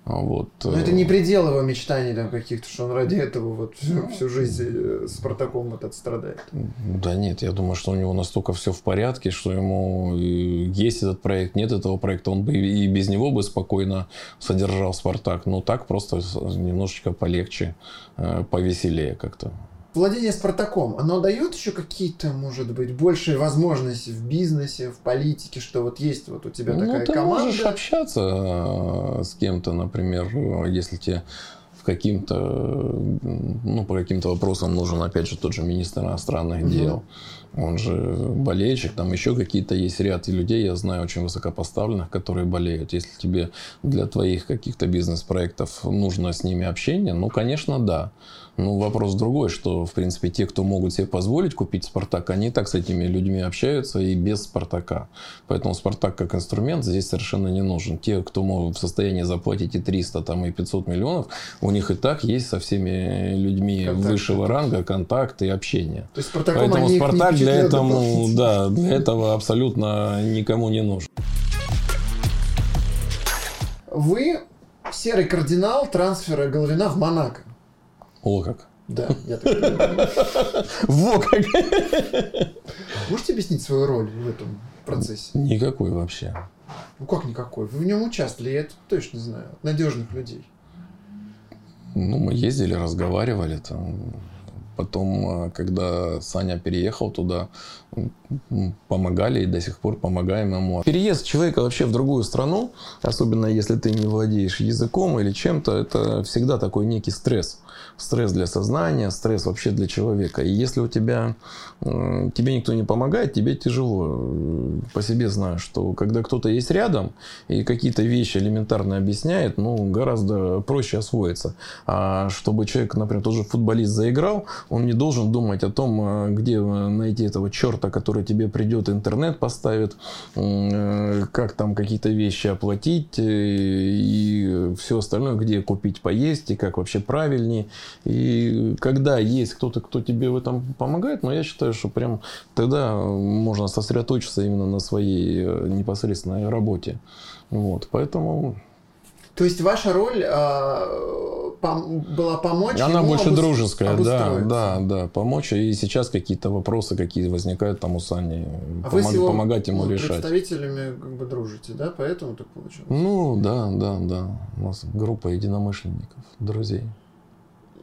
Вот. Но это не предел его мечтаний там каких-то, что он ради этого вот всю, всю жизнь э, Спартаком вот отстрадает. Да нет, я думаю, что у него настолько все в порядке, что ему э, есть этот проект, нет этого проекта, он бы и без него бы спокойно содержал Спартак. Но так просто немножечко полегче, э, повеселее как-то. Владение Спартаком, оно дает еще какие-то, может быть, большие возможности в бизнесе, в политике, что вот есть вот у тебя ну, такая ты команда. можешь общаться э, с кем-то, например, если тебе в каким-то, ну, по каким-то вопросам нужен, опять же, тот же министр иностранных Мгм. дел. Он же болельщик, там еще какие-то есть ряд людей, я знаю, очень высокопоставленных, которые болеют. Если тебе для твоих каких-то бизнес-проектов нужно с ними общение, ну, конечно, да. Ну, вопрос другой, что, в принципе, те, кто могут себе позволить купить «Спартак», они и так с этими людьми общаются и без «Спартака». Поэтому «Спартак» как инструмент здесь совершенно не нужен. Те, кто могут в состоянии заплатить и 300, там, и 500 миллионов, у них и так есть со всеми людьми Контакты. высшего ранга контакты и общение. То есть Спартаком Поэтому они «Спартак» для этого, дополнительно. да, для этого абсолютно никому не нужен. Вы серый кардинал трансфера Головина в Монако. О, как. Да, я так понимаю. Во как. Можете объяснить свою роль в этом процессе? Никакой вообще. Ну как никакой? Вы в нем участвовали, я это точно знаю. Надежных людей. Ну, мы ездили, разговаривали там. Потом, э, когда Саня переехал туда, помогали и до сих пор помогаем ему. Переезд человека вообще в другую страну, особенно если ты не владеешь языком или чем-то, это всегда такой некий стресс. Стресс для сознания, стресс вообще для человека. И если у тебя, тебе никто не помогает, тебе тяжело. Э, По себе знаю, что когда кто-то есть рядом и какие-то вещи элементарно объясняет, ну, гораздо проще освоиться. А чтобы человек, например, тоже футболист заиграл, он не должен думать о том, э, где э, найти этого черта, который тебе придет, интернет поставит, как там какие-то вещи оплатить и все остальное, где купить поесть и как вообще правильнее. И когда есть кто-то, кто тебе в этом помогает, но я считаю, что прям тогда можно сосредоточиться именно на своей э, непосредственной работе. Вот, поэтому То есть ваша роль а, пом- была помочь Она ему больше обус- дружеская, да, да, да, помочь. И сейчас какие-то вопросы, какие возникают там у Сани, А вы с помог- его помогать ему ну, решать. представителями как бы дружите, да? Поэтому так получилось. Ну, да, да, да. У нас группа единомышленников, друзей.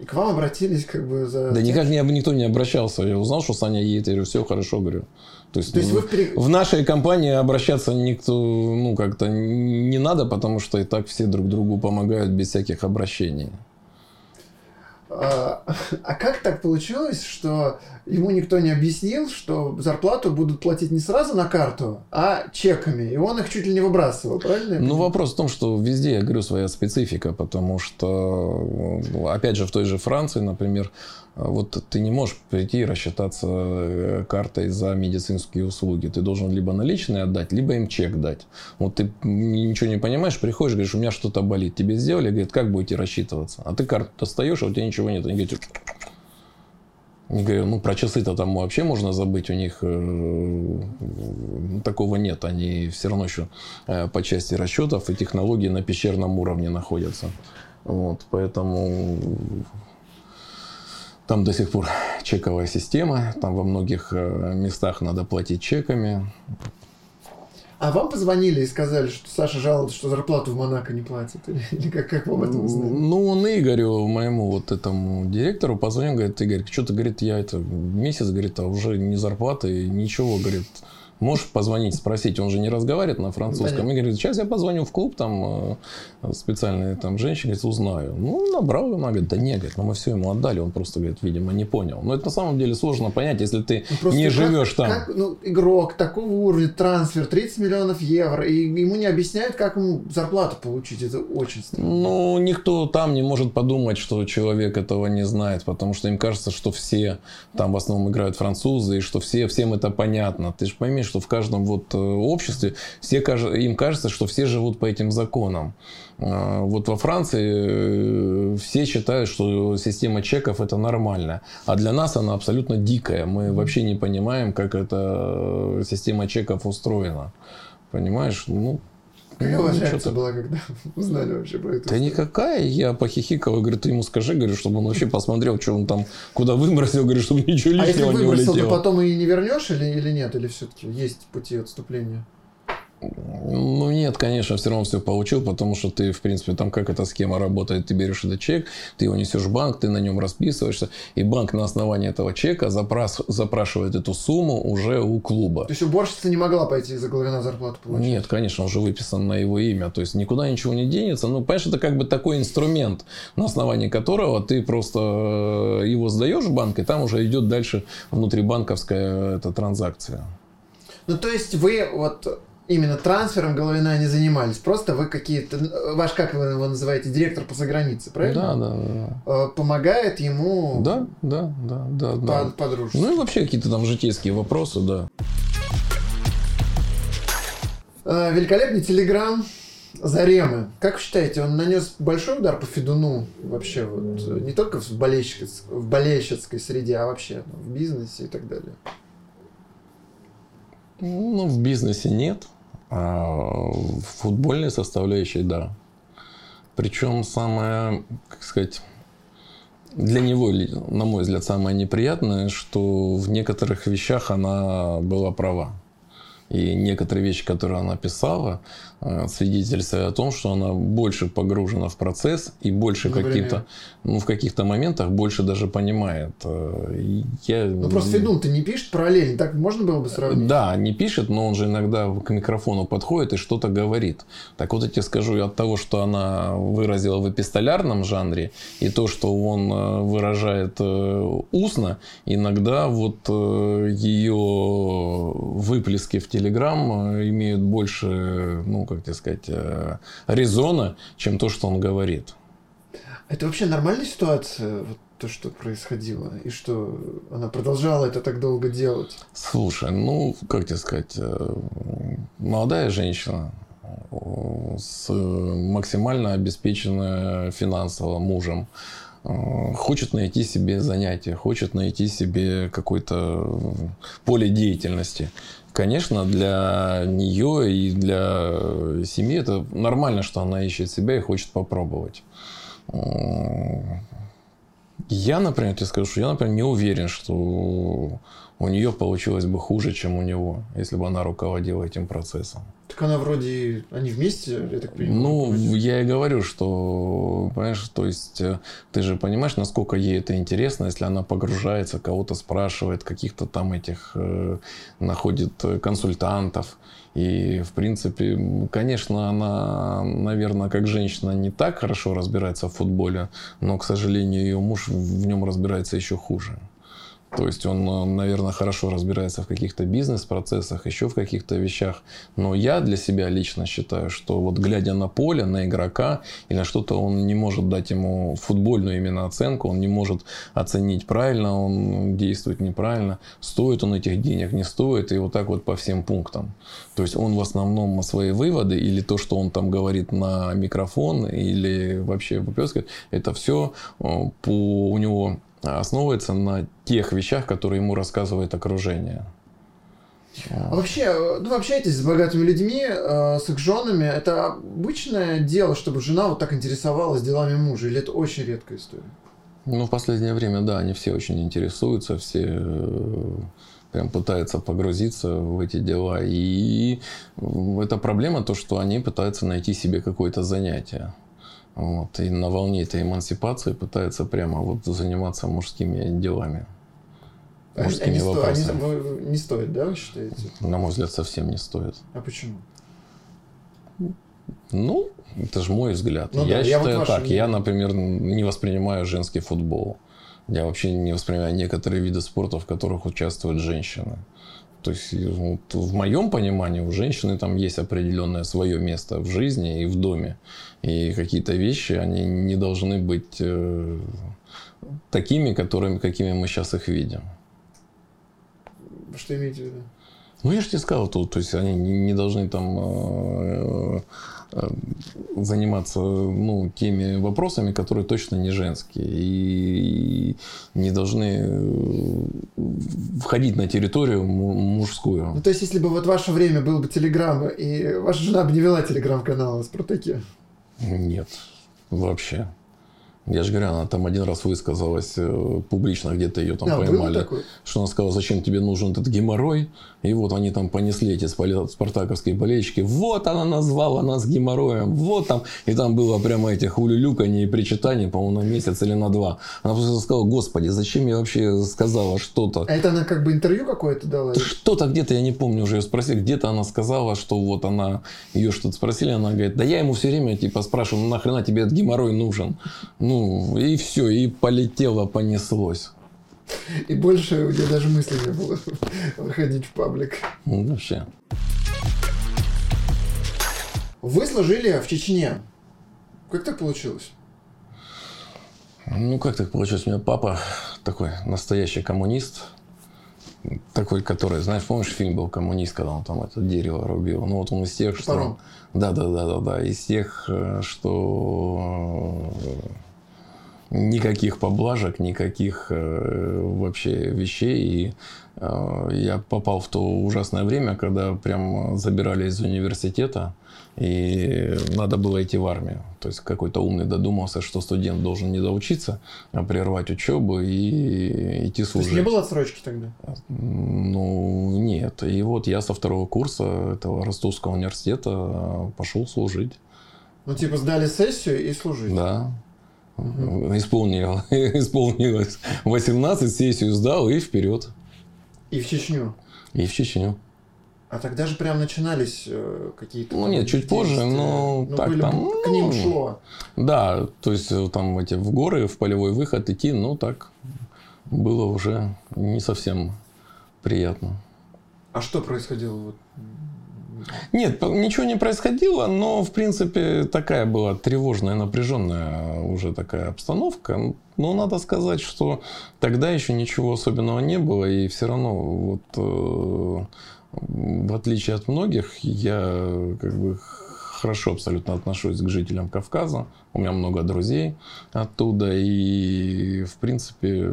К вам обратились как бы за... Да никак не, никто не обращался. Я узнал, что Саня едет, я говорю, все хорошо, говорю. То есть, То есть ну, вы пере- в нашей компании обращаться никто, ну, как-то не надо, потому что и так все друг другу помогают без всяких обращений. А, а как так получилось, что ему никто не объяснил, что зарплату будут платить не сразу на карту, а чеками, и он их чуть ли не выбрасывал, правильно? Ну, вопрос в том, что везде, я говорю, своя специфика, потому что, ну, опять же, в той же Франции, например, вот ты не можешь прийти и рассчитаться э, картой за медицинские услуги. Ты должен либо наличные отдать, либо им чек дать. Вот ты ничего не понимаешь, приходишь, говоришь, у меня что-то болит. Тебе сделали, говорят, как будете рассчитываться? А ты карту достаешь, а у тебя ничего нет. Они говорят, не говорю, ну про часы-то там вообще можно забыть, у них э, такого нет, они все равно еще э, по части расчетов и технологий на пещерном уровне находятся. Вот, поэтому там до сих пор чековая система, там во многих э, местах надо платить чеками. А вам позвонили и сказали, что Саша жалуется, что зарплату в Монако не платит? Или, как, как вы об этом узнали? Ну, он Игорю, моему вот этому директору, позвонил, говорит, Игорь, что-то, говорит, я это месяц, говорит, а уже не зарплаты, ничего, говорит, можешь позвонить, спросить, он же не разговаривает на французском. И говорит, сейчас я позвоню в клуб, там э, специальные там женщины, говорит, узнаю. Ну, набрал, она говорит, да нет, говорит, ну мы все ему отдали, он просто, говорит, видимо, не понял. Но это на самом деле сложно понять, если ты Ну, не как- живешь там. Как, ну, игрок такого уровня, трансфер, 30 миллионов евро, и ему не объясняют, как ему зарплату получить. Это очень странно. Ну, никто там не может подумать, что человек этого не знает, потому что им кажется, что все там в основном играют французы, и что все, всем это понятно. Ты же пойми, что в каждом вот э, обществе все, им кажется, что все живут по этим законам. А, Вот во Франции э, все считают, что система чеков это нормально, а для нас она абсолютно дикая. Мы вообще не понимаем, как эта э, система чеков устроена. Понимаешь? Ну, Какая ну, ваша реакция так. была, когда узнали вообще про это? Да никакая, я похихикал, говорю, ты ему скажи, говорю, чтобы он вообще посмотрел, что он там, куда выбросил, говорю, чтобы ничего А если лишнего не выбросил, то потом и не вернешь или, или нет? Или все-таки есть пути отступления? Ну нет, конечно, все равно все получил, потому что ты, в принципе, там как эта схема работает, ты берешь этот чек, ты его несешь в банк, ты на нем расписываешься, и банк на основании этого чека запрас- запрашивает эту сумму уже у клуба. То есть уборщица не могла пойти за Головина зарплату получить? Нет, конечно, он же выписан на его имя. То есть никуда ничего не денется. Ну, понимаешь, это как бы такой инструмент, на основании которого ты просто э, его сдаешь в банк, и там уже идет дальше внутрибанковская эта транзакция. Ну, то есть вы вот именно трансфером Головина не занимались, просто вы какие-то... Ваш, как вы его называете, директор по загранице, Да, правильно? да, да. Э, Помогает ему Да, да, да, да, да. по- по-дружески. Ну и вообще какие-то там житейские вопросы, да. Э, Великолепный телеграм Заремы. Как вы считаете, он нанес большой удар по Федуну вообще вот э, не только в, болельщиц- в болельщицкой среде, а вообще в бизнесе и так далее? Ну, в бизнесе нет, а в футбольной составляющей, да. Причем самое, как сказать, для него, на мой взгляд, самое неприятное, что в некоторых вещах она была права. И некоторые вещи, которые она писала, э, свидетельствуют о том, что она больше погружена в процесс и больше каких-то, ну, в каких-то моментах больше даже понимает. Э, я... Ну, просто Федун ты не пишет параллельно, так можно было бы сравнить? Да, не пишет, но он же иногда к микрофону подходит и что-то говорит. Так вот я тебе скажу, от того, что она выразила в эпистолярном жанре, и то, что он э, выражает устно, иногда вот ее выплески в Телеграм имеют больше, ну, как тебе сказать, э, резона, чем то, что он говорит. Это вообще нормальная ситуация, вот то, что происходило, и что она продолжала это так долго делать? Слушай, ну, как тебе сказать, э, молодая женщина, с максимально обеспеченной финансово мужем, хочет найти себе занятие, хочет найти себе какое-то поле деятельности. Конечно, для нее и для семьи это нормально, что она ищет себя и хочет попробовать. Я, например, тебе скажу, что я, например, не уверен, что у нее получилось бы хуже, чем у него, если бы она руководила этим процессом. Так она вроде, они вместе, я так понимаю? Ну, я и говорю, что, понимаешь, то есть, э, ты же понимаешь, насколько ей это интересно, если она погружается, кого-то спрашивает, каких-то там этих, э, находит консультантов. И, в принципе, конечно, она, наверное, как женщина не так хорошо разбирается в футболе, но, к сожалению, ее муж в нем разбирается еще хуже. То есть он, э, наверное, хорошо разбирается в каких-то бизнес-процессах, еще в каких-то вещах. Но я для себя лично считаю, что вот глядя на поле, на игрока или на что-то, он не может дать ему футбольную именно оценку, он не может оценить правильно, он действует неправильно, стоит он этих денег, не стоит, и вот так вот по всем пунктам. То есть он в основном свои выводы или то, что он там говорит на микрофон или вообще выплескивает, это все э, по у него основывается на тех вещах, которые ему рассказывает окружение. А вообще, ну, вы общаетесь с богатыми людьми, э, с их женами. Это обычное дело, чтобы жена вот так интересовалась делами мужа? Или это очень редкая история? Ну, в последнее время, да, они все очень интересуются, все э, прям пытаются погрузиться в эти дела. И это проблема то, что они пытаются найти себе какое-то занятие. Вот, и на волне этой эмансипации пытаются прямо вот заниматься мужскими делами. Мужскими они вопросами. Сто, они, не стоит, да, вы считаете? На мой взгляд, совсем не стоит. А почему? Ну, это же мой взгляд. Ну, я да, считаю я вот так. Я, например, не воспринимаю женский футбол. Я вообще не воспринимаю некоторые виды спорта, в которых участвуют женщины. То есть вот, в моем понимании у женщины там есть определенное свое место в жизни и в доме. И какие-то вещи, они не должны быть э, такими, которыми, какими мы сейчас их видим. Что имеете в виду? Ну, я же тебе сказал, то, то есть они не должны там э, заниматься ну, теми вопросами, которые точно не женские и не должны э, входить на территорию мужскую. Ну, то есть, если бы вот ваше время было бы Телеграм, и ваша жена бы не вела Телеграм-канал о Спартаке? Нет, вообще. Я же говорю, она там один раз высказалась э, публично, где-то ее там да, поймали, что она сказала, зачем тебе нужен этот геморрой. И вот они там понесли эти спартаковские болельщики. Вот она назвала нас геморроем. Вот там. И там было прямо этих улюлюканий и причитаний, по-моему, на месяц или на два. Она просто сказала, господи, зачем я вообще сказала что-то. А это она как бы интервью какое-то дала? Что-то где-то, я не помню уже ее спросили, где-то она сказала, что вот она, ее что-то спросили, она говорит, да я ему все время типа спрашиваю, ну нахрена тебе этот геморрой нужен? Ну, ну, и все, и полетело, понеслось. И больше у меня даже мысли не было выходить в паблик. Ну, вообще. Вы служили в Чечне. Как так получилось? Ну, как так получилось? У меня папа такой настоящий коммунист. Такой, который, знаешь, помнишь, фильм был «Коммунист», когда он там это дерево рубил? Ну, вот он из тех, что... Да, да, да, да, да. Из тех, э, что никаких поблажек, никаких э, вообще вещей. И Э, я попал в то ужасное время, когда прям забирали из университета, и надо было идти в армию. То есть какой-то умный додумался, что студент должен не доучиться, а прервать учебу и идти служить. То есть не было отсрочки тогда? Ну, нет. И вот я со второго курса этого Ростовского университета пошел служить. Ну, типа сдали сессию и служить? Да. Угу. Исполнил, исполнилось 18, сессию сдал и вперед. И в Чечню? И в Чечню. А тогда же прям начинались э, какие-то... Ну нет, чуть позже, но ну, так были, там... К ним ну, шло. Да, то есть э, там эти в горы, в полевой выход идти, ну так было уже не совсем приятно. А что происходило? Вот? Нет, ничего не происходило, но, в принципе, такая была тревожная, напряженная уже такая обстановка. Но надо сказать, что тогда еще ничего особенного не было, и все равно вот э, в отличие от многих, я как бы хорошо абсолютно отношусь к жителям Кавказа. У меня много друзей оттуда, и в принципе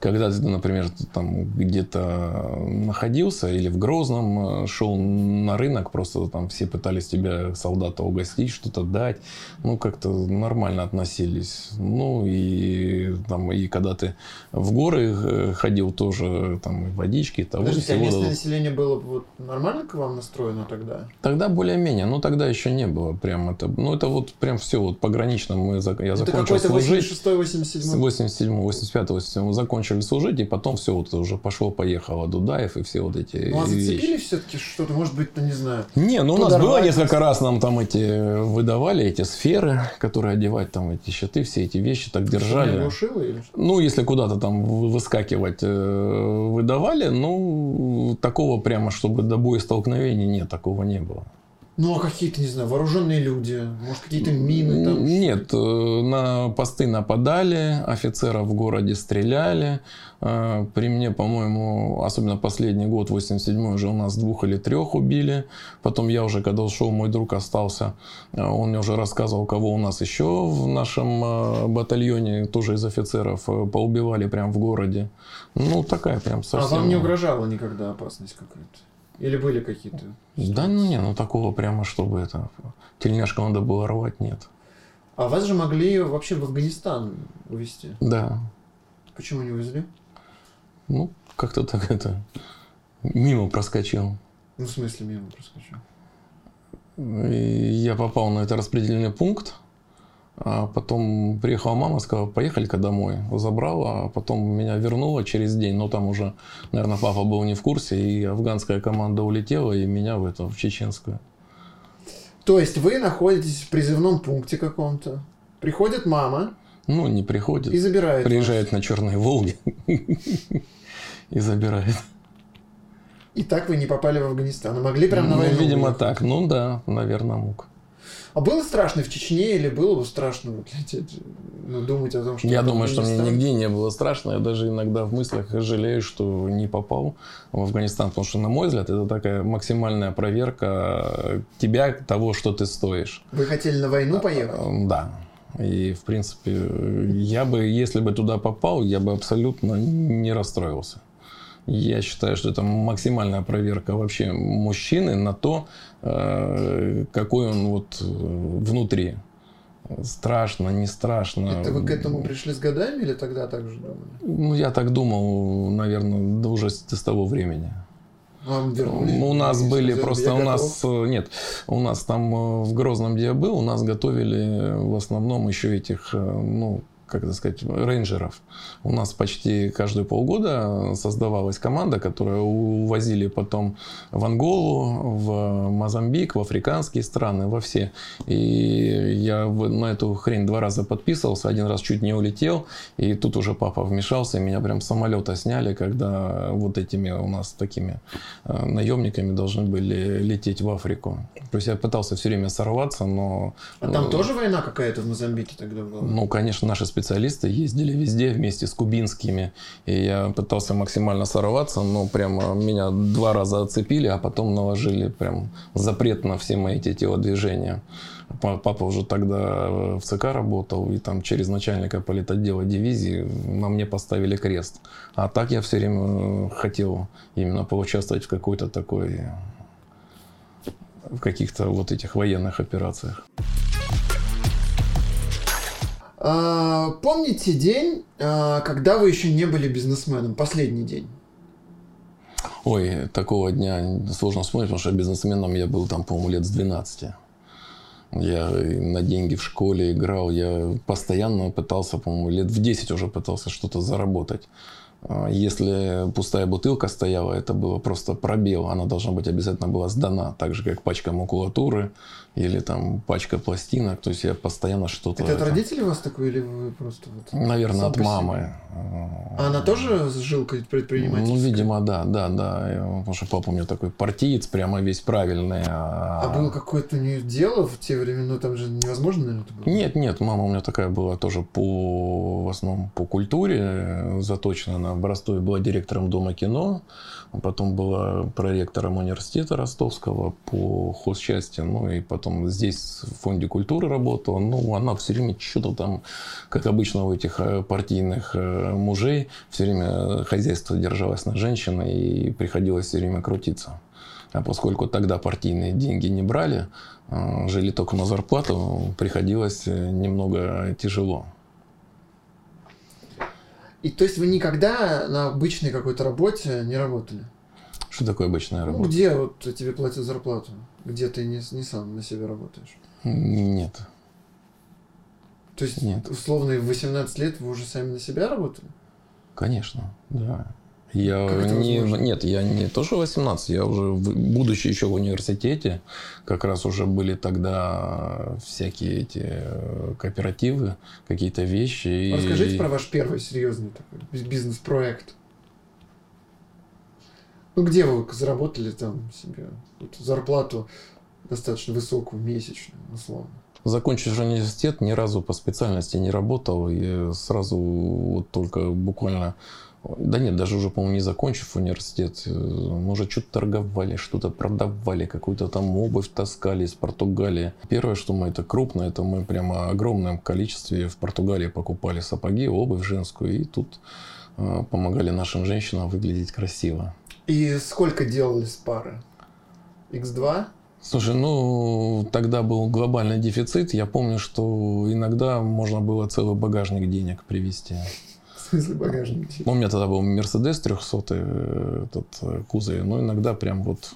когда ты, например, там где-то находился или в Грозном э, шел на рынок, просто там все пытались тебя, солдата, угостить, что-то дать, ну, как-то нормально относились. Ну, и там, и когда ты в горы э, ходил тоже, там, водички, того Подождите, а местное население было вот нормально к вам настроено тогда? Тогда более-менее, но тогда еще не было прям это, ну, это вот прям все вот погранично мы, я это закончил служить. 86-й, 87-й? 87 85 87 закончил начали служить, и потом все вот уже пошло-поехало Дудаев и все вот эти Ну, а зацепили все-таки что-то, может быть, ну, не знаю. Не, ну у нас было несколько раз нам там эти выдавали эти сферы, которые одевать там эти щиты, все эти вещи так держали. Ну, если куда-то там выскакивать э, выдавали, ну, такого прямо, чтобы до боя столкновений нет, такого не было. Ну, а какие-то, не знаю, вооруженные люди, может, какие-то мины там? Нет, э, на посты нападали, офицеров в городе стреляли. Э, при мне, по-моему, особенно последний год, 87-й, уже у нас двух или трех убили. Потом я уже, когда ушел, мой друг остался. Э, он мне уже рассказывал, кого у нас еще в нашем батальоне, тоже из офицеров, поубивали прямо в городе. Ну, такая прям совсем... А вам не угрожала никогда опасность какая-то? Или были какие-то? Да, ну не, ну такого прямо, чтобы это тельняшку надо было рвать, нет. А вас же могли вообще в Афганистан увезти? Да. Почему не увезли? Ну, как-то так это мимо проскочил. Ну, в смысле мимо проскочил? И я попал на этот распределенный пункт. А потом приехала мама, сказала, поехали-ка домой. Забрала, а потом меня вернула через день. Но там уже, наверное, папа был не в курсе, и афганская команда улетела, и меня в это, в чеченскую. То есть вы находитесь в призывном пункте каком-то. Приходит мама. Ну, не приходит. И забирает. Приезжает вас. на Черной Волге и забирает. И так вы не попали в Афганистан. Могли прям на ну, войну? Ну, видимо, так. Ну да, наверное, мог. А было страшно в Чечне или было бы страшно ну, думать о том, что... Я думаю, что мне нигде не было страшно. Я даже иногда в мыслях жалею, что не попал в Афганистан. Потому что, на мой взгляд, это такая максимальная проверка тебя, того, что ты стоишь. Вы хотели на войну поехать? Да. И, в принципе, я бы, если бы туда попал, я бы абсолютно не расстроился. Я считаю, что это максимальная проверка вообще мужчины на то, э, какой он вот э, внутри. Страшно, не страшно. Это вы к этому пришли с годами или тогда так же думали? Ну, я так думал, наверное, уже с, того времени. Вам вернулись? У нас были просто, у нас, э, нет, у нас там в Грозном, где я был, у нас готовили в основном еще этих, ну, как это сказать, рейнджеров. У нас почти каждые полгода создавалась команда, которая увозили потом в Анголу, в Мозамбик, в африканские страны, во все. И я на эту хрень два раза подписывался, один раз чуть не улетел, и тут уже папа вмешался, и меня прям с самолета сняли, когда вот этими у нас такими э, наемниками должны были лететь в Африку. То есть я пытался все время сорваться, но... А там тоже война какая-то в Мозамбике тогда была? Ну, конечно, наши специалисты специалисты ездили везде вместе с кубинскими. И я пытался максимально сорваться, но прямо меня два раза оцепили, а потом наложили прям запрет на все мои эти телодвижения. Папа уже тогда в ЦК работал, и там через начальника политотдела дивизии на мне поставили крест. А так я все время хотел именно поучаствовать в какой-то такой в каких-то вот этих военных операциях. А, помните день, а, когда вы еще не были бизнесменом? Последний день. Ой, такого дня сложно вспомнить, потому что бизнесменом я был там, по-моему, лет с 12. Я на деньги в школе играл, я постоянно пытался, по-моему, лет в 10 уже пытался что-то заработать. А, если пустая бутылка стояла, это было просто пробел. Она должна быть обязательно была сдана. Так же, как пачка макулатуры или там пачка пластинок. То есть я постоянно что-то... Это от родителей у вас такое или вы просто... Вот Наверное, от мамы. А она тоже с жилкой предпринимательской? Ну, видимо, да, да, да. Потому что папа у меня такой партиец, прямо весь правильный. А, а было какое-то нее дело в те времена? Там же невозможно, наверное, это было? Нет, нет. Мама у меня такая была тоже по, в основном по культуре заточена. Она в Ростове была директором Дома кино. Потом была проректором университета ростовского по хозчасти. Ну, и потом здесь в фонде культуры работала. Ну, она все время что-то там, как обычно у этих э, партийных э, мужей, все время хозяйство держалось на женщине и приходилось все время крутиться. А поскольку тогда партийные деньги не брали, э, жили только на зарплату, приходилось немного тяжело. И то есть вы никогда на обычной какой-то работе не работали? Что такое обычная работа? Ну, где вот тебе платят зарплату? Где ты не, не сам на себе работаешь? Нет. То есть, Нет. условно, в 18 лет вы уже сами на себя работали? Конечно, да. Я не, нет, я не то, что 18, я уже, будучи еще в университете, как раз уже были тогда всякие эти э, кооперативы, какие-то вещи. Расскажите и... про ваш первый серьезный такой бизнес-проект. Ну, где вы заработали там себе зарплату достаточно высокую, месячную, условно? Закончив университет, ни разу по специальности не работал. И сразу вот только буквально да нет, даже уже, по-моему, не закончив университет, э, мы уже что-то торговали, что-то продавали, какую-то там обувь таскали из Португалии. Первое, что мы, это крупно, это мы прямо огромном количестве в Португалии покупали сапоги, обувь женскую, и тут э, помогали нашим женщинам выглядеть красиво. И сколько делали с пары? X2? Слушай, ну тогда был глобальный дефицит. Я помню, что иногда можно было целый багажник денег привезти смысле багажник? Ну, у меня тогда был Мерседес 300 э, этот э, кузов, но иногда прям вот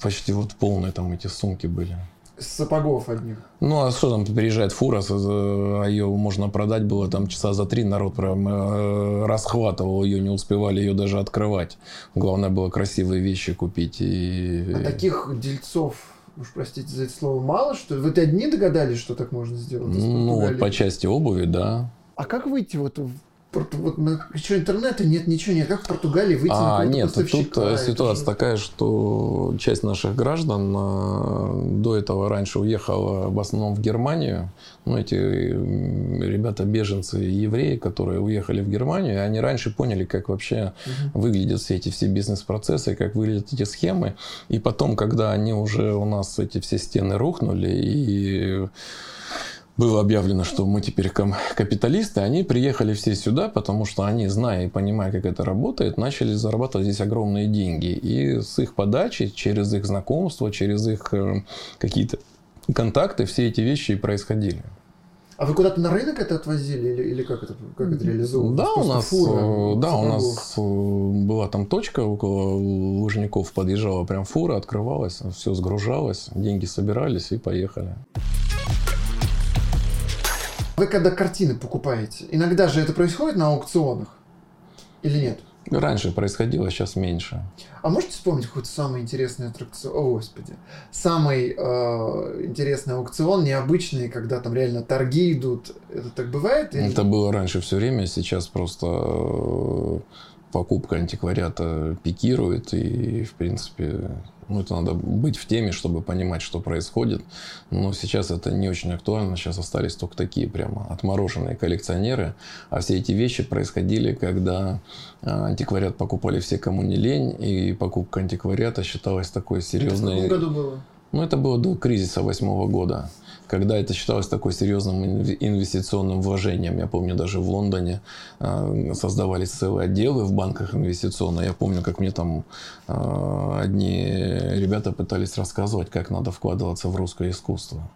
почти вот полные там эти сумки были. Сапогов одних. Ну, а что там, приезжает фура, а ее можно продать было там часа за три, народ прям э, расхватывал ее, не успевали ее даже открывать. Главное было красивые вещи купить. И... А таких дельцов уж простите за это слово, мало, что? Вы одни догадались, что так можно сделать? Ну, вот по части обуви, да. А как выйти вот в вот на, что интернета нет, ничего нет. Как в Португалии выйти а, на Нет, тут ситуация же... такая, что часть наших граждан э, до этого раньше уехала в основном в Германию. Ну, эти ребята беженцы евреи, которые уехали в Германию, они раньше поняли, как вообще угу. выглядят все эти все бизнес-процессы, как выглядят эти схемы. И потом, когда они уже у нас эти все стены рухнули и было объявлено, что мы теперь капиталисты, они приехали все сюда, потому что они, зная и понимая, как это работает, начали зарабатывать здесь огромные деньги. И с их подачи, через их знакомство, через их э, какие-то контакты, все эти вещи и происходили. А вы куда-то на рынок это отвозили или, или как это как это реализовывалось? Да, у нас, фура, да, у нас э, была там точка около Лужников, подъезжала прям фура, открывалась, все сгружалось, деньги собирались и поехали. Вы когда картины покупаете, иногда же это происходит на аукционах или нет? Раньше происходило, сейчас меньше. А можете вспомнить какой-то самый интересный аттракцион? О, господи. Самый э, интересный аукцион, необычный, когда там реально торги идут. Это так бывает? Или... Это было раньше все время, сейчас просто э, покупка антиквариата пикирует, и, в принципе, Ну, это надо быть в теме, чтобы понимать, что происходит. Но сейчас это не очень актуально. Сейчас остались только такие прямо отмороженные коллекционеры. А все эти вещи происходили, когда а, антиквариат покупали все, кому не лень. И покупка антиквариата считалась такой серьезной... Это в каком году было? Ну, это было до кризиса восьмого года когда это считалось такой серьезным инвестиционным вложением. Я помню, даже в Лондоне а, создавались целые отделы в банках инвестиционные. Я помню, как мне там а, одни ребята пытались рассказывать, как надо вкладываться в русское искусство.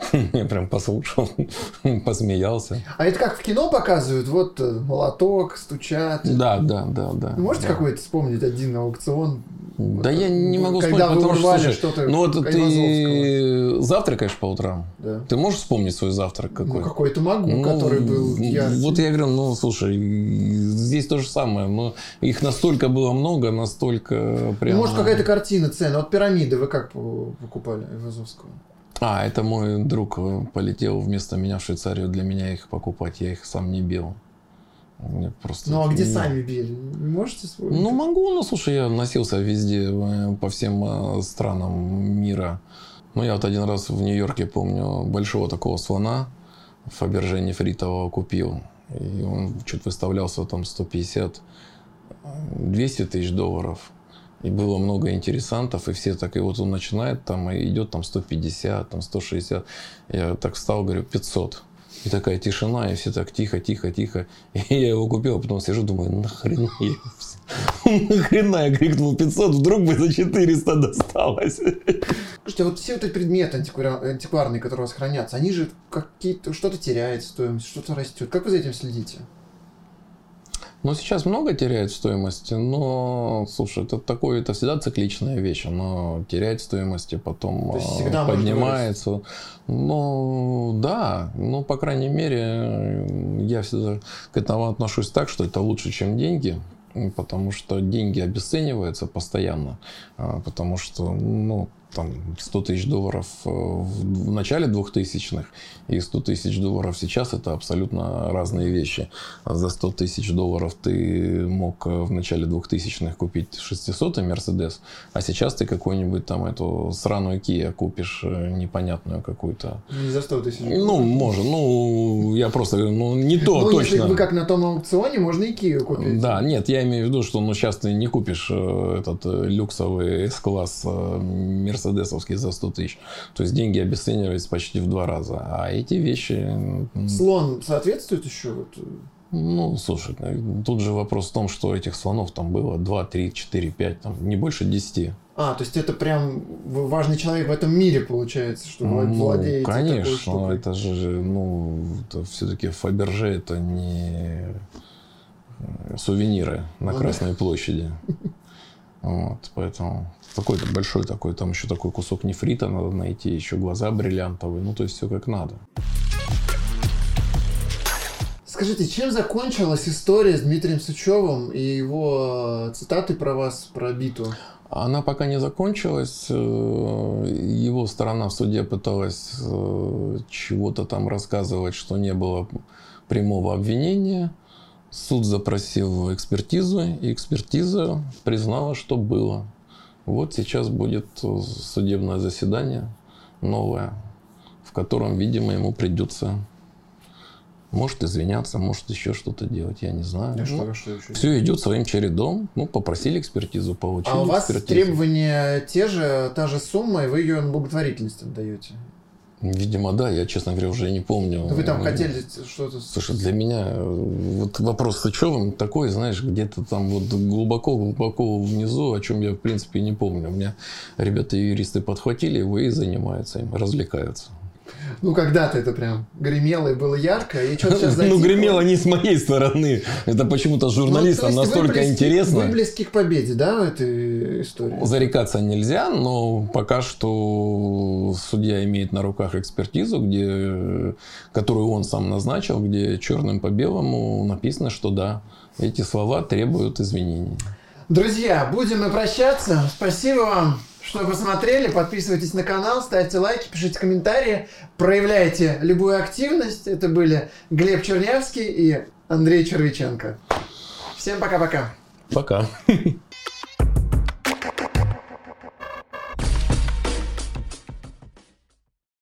Я прям послушал, посмеялся. А это как в кино показывают? Вот э, молоток, стучат. Да, да, да, да. Можете да. какой-то вспомнить один аукцион? Да я не могу Когда вспомнить, потому что, слушай, что ну вот ты завтракаешь по утрам? Да. Ты можешь вспомнить свой завтрак какой? Ну, какой-то могу, ну, который был яркий. Вот я говорю, ну, слушай, здесь то же самое. Но их настолько было много, настолько прям... Ну, может, какая-то картина, цена. Вот пирамиды вы как покупали Айвазовского? А, это мой друг полетел вместо меня в Швейцарию для меня их покупать. Я их сам не бил. Мне просто... Ну а где сами били? Можете вспомнить? Ну могу, но слушай, я носился везде, э, по всем э, странам мира. Ну я вот один раз в Нью-Йорке помню большого такого слона Фаберже Нефритового купил. И он чуть выставлялся там 150 200 тысяч долларов. И было много интересантов, и все так, и вот он начинает там, и идет там 150, там 160. Я так встал, говорю, 500. И такая тишина, и все так тихо, тихо, тихо. И я его купил, а потом сижу, думаю, нахрена я Нахрена я крикнул 500, вдруг бы за 400 досталось. Слушайте, а вот все вот эти предметы антикварные, которые у вас хранятся, они же какие-то, что-то теряет стоимость, что-то растет. Как вы за этим следите? Ну, сейчас много теряет стоимости, но, слушай, это такое, это всегда цикличная вещь, оно теряет стоимости, потом всегда поднимается. Ну, да, ну, по крайней мере, я всегда к этому отношусь так, что это лучше, чем деньги, потому что деньги обесцениваются постоянно, а, потому что, ну, там 100 тысяч долларов э, в начале 2000-х и 100 тысяч долларов сейчас это абсолютно разные вещи. За 100 тысяч долларов ты мог э, в начале 2000-х купить 600-й Мерседес, а сейчас ты какую-нибудь там эту сраную Kia купишь э, непонятную какую-то. Не за 100 тысяч. Ну, можно. Ну, я просто говорю, ну, не то ну, точно. Если вы как на том аукционе, можно и Kia купить. Да, нет, я имею в виду, что ну, сейчас ты не купишь этот люксовый S-класс Мерседес мерседесовский за 100 тысяч. То есть деньги обесценивались почти в два раза. А эти вещи... Слон соответствует еще? Вот... Э? Ну, слушай, тут же вопрос в том, что этих слонов там было 2, 3, 4, 5, там, не больше 10. А, то есть это прям важный человек в этом мире получается, что ну, владеете конечно, это же, ну, все-таки Фаберже это не э, сувениры на ну, Красной площади. Вот, поэтому какой-то большой такой, там еще такой кусок нефрита надо найти, еще глаза бриллиантовые, ну то есть все как надо. Скажите, чем закончилась история с Дмитрием Сычевым и его цитаты про вас, про биту? Она пока не закончилась. Э, его сторона в суде пыталась э, чего-то там рассказывать, что не было прямого обвинения. Суд запросил экспертизу, и экспертиза признала, что было. Вот сейчас будет судебное заседание новое, в котором, видимо, ему придется может извиняться, может еще что-то делать, я не знаю. А что, что все идет своим чередом. Ну, попросили экспертизу, получили. А у вас экспертизу. требования те же, та же сумма, и вы ее на благотворительность отдаете? Видимо, да, я, честно говоря, уже не помню. Вы там хотели что-то... Слушай, для меня э, вот вопрос Сычевым такой, знаешь, где-то там вот глубоко-глубоко внизу, о чем я, в принципе, не помню. У меня ребята-юристы подхватили его и занимаются им, развлекаются. Ну, когда-то это прям гремело и было ярко, и что-то сейчас Ну, гремело не с моей стороны. Это почему-то журналистам ну, настолько близки, интересно. Вы близки к победе, да, в этой истории? Зарекаться нельзя, но пока что судья имеет на руках экспертизу, где, которую он сам назначил, где черным по белому написано, что да, эти слова требуют извинений. Друзья, будем мы прощаться. Спасибо вам что посмотрели. Подписывайтесь на канал, ставьте лайки, пишите комментарии, проявляйте любую активность. Это были Глеб Чернявский и Андрей Червиченко. Всем пока-пока. Пока. -пока. пока.